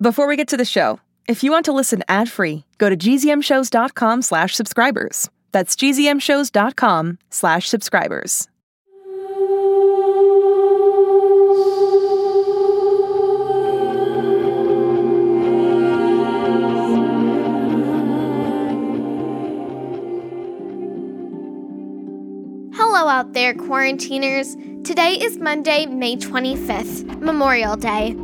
Before we get to the show, if you want to listen ad-free, go to gzmshows.com slash subscribers. That's gzmshows.com slash subscribers. Hello out there, quarantiners. Today is Monday, May 25th, Memorial Day.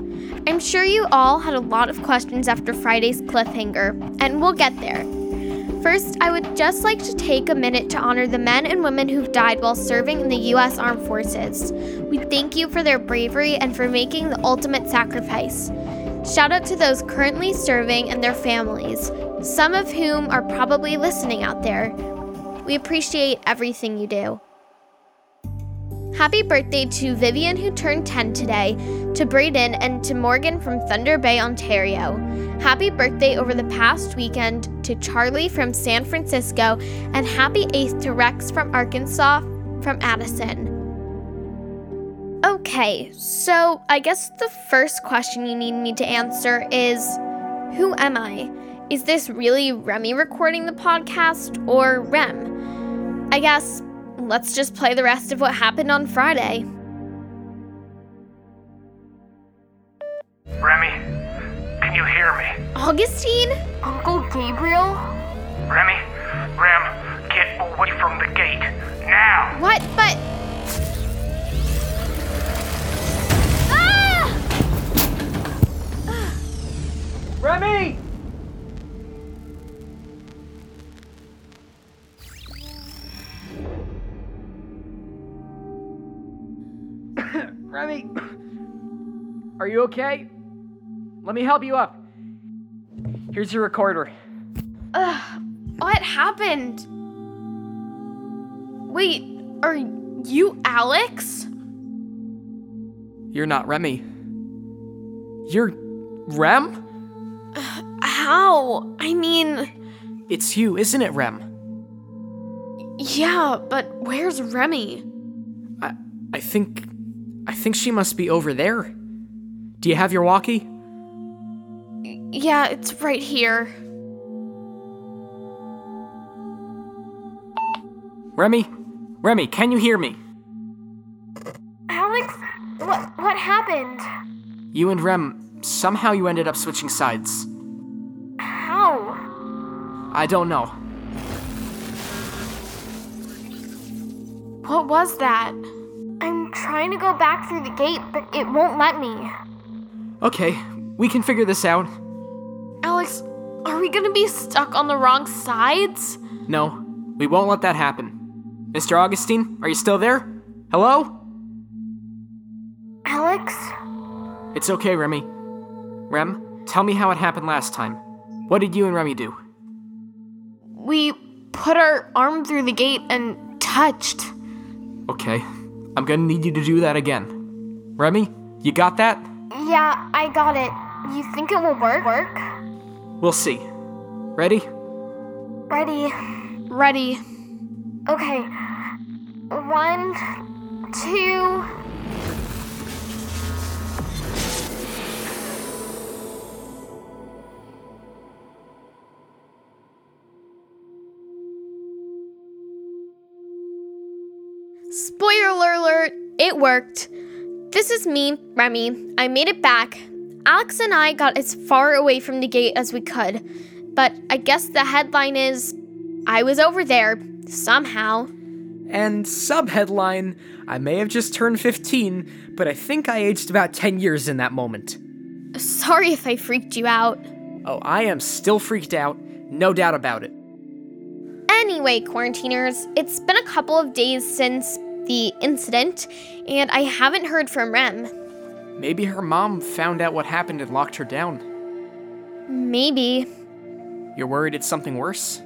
I'm sure you all had a lot of questions after Friday's cliffhanger, and we'll get there. First, I would just like to take a minute to honor the men and women who've died while serving in the U.S. Armed Forces. We thank you for their bravery and for making the ultimate sacrifice. Shout out to those currently serving and their families, some of whom are probably listening out there. We appreciate everything you do. Happy birthday to Vivian, who turned 10 today, to Braden, and to Morgan from Thunder Bay, Ontario. Happy birthday over the past weekend to Charlie from San Francisco, and happy 8th to Rex from Arkansas from Addison. Okay, so I guess the first question you need me to answer is Who am I? Is this really Remy recording the podcast or Rem? I guess let's just play the rest of what happened on Friday. Remy, can you hear me? Augustine? Uncle Gabriel? Remy, Rem, get away from the gate. Now! What? Remy! Are you okay? Let me help you up. Here's your recorder. Ugh, what happened? Wait, are you Alex? You're not Remy. You're Rem? How? I mean, It's you, isn't it, Rem? yeah, but where's Remy? I I think I think she must be over there. Do you have your walkie? Yeah, it's right here. Remy? Remy, can you hear me? Alex, what what happened? You and Rem, somehow you ended up switching sides. How? I don't know. What was that? I'm trying to go back through the gate, but it won't let me. Okay, we can figure this out. Alex, are we gonna be stuck on the wrong sides? No, we won't let that happen. Mr. Augustine, are you still there? Hello? Alex? It's okay, Remy. Rem, tell me how it happened last time. What did you and Remy do? We put our arm through the gate and touched. Okay, I'm gonna need you to do that again. Remy, you got that? Yeah, I got it. You think it will work? Work? We'll see. Ready? Ready. Ready. Okay. One, two. Spoiler alert, it worked. This is me, Remy. I made it back. Alex and I got as far away from the gate as we could, but I guess the headline is I was over there, somehow. And subheadline I may have just turned 15, but I think I aged about 10 years in that moment. Sorry if I freaked you out. Oh, I am still freaked out, no doubt about it. Anyway, quarantiners, it's been a couple of days since the incident, and I haven't heard from Rem. Maybe her mom found out what happened and locked her down. Maybe. You're worried it's something worse?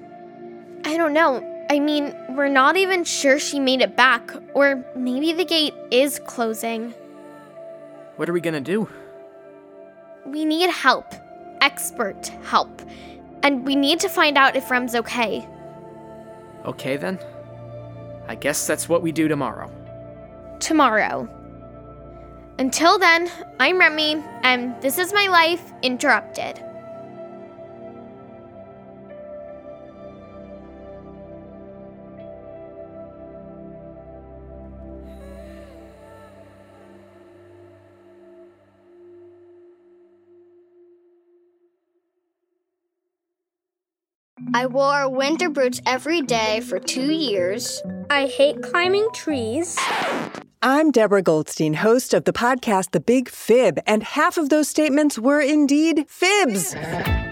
I don't know. I mean, we're not even sure she made it back, or maybe the gate is closing. What are we gonna do? We need help. Expert help. And we need to find out if Rem's okay. Okay then. I guess that's what we do tomorrow. Tomorrow. Until then, I'm Remy, and this is my life interrupted. I wore winter boots every day for two years. I hate climbing trees. I'm Deborah Goldstein, host of the podcast The Big Fib, and half of those statements were indeed fibs.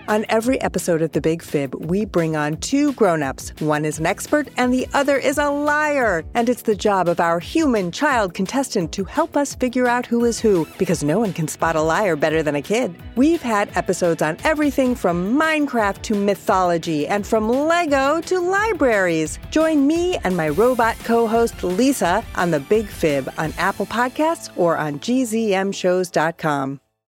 On every episode of The Big Fib, we bring on two grown-ups. One is an expert and the other is a liar. And it's the job of our human child contestant to help us figure out who is who, because no one can spot a liar better than a kid. We've had episodes on everything from Minecraft to mythology and from Lego to libraries. Join me and my robot co-host Lisa on The Big Fib on Apple Podcasts or on gzmshows.com.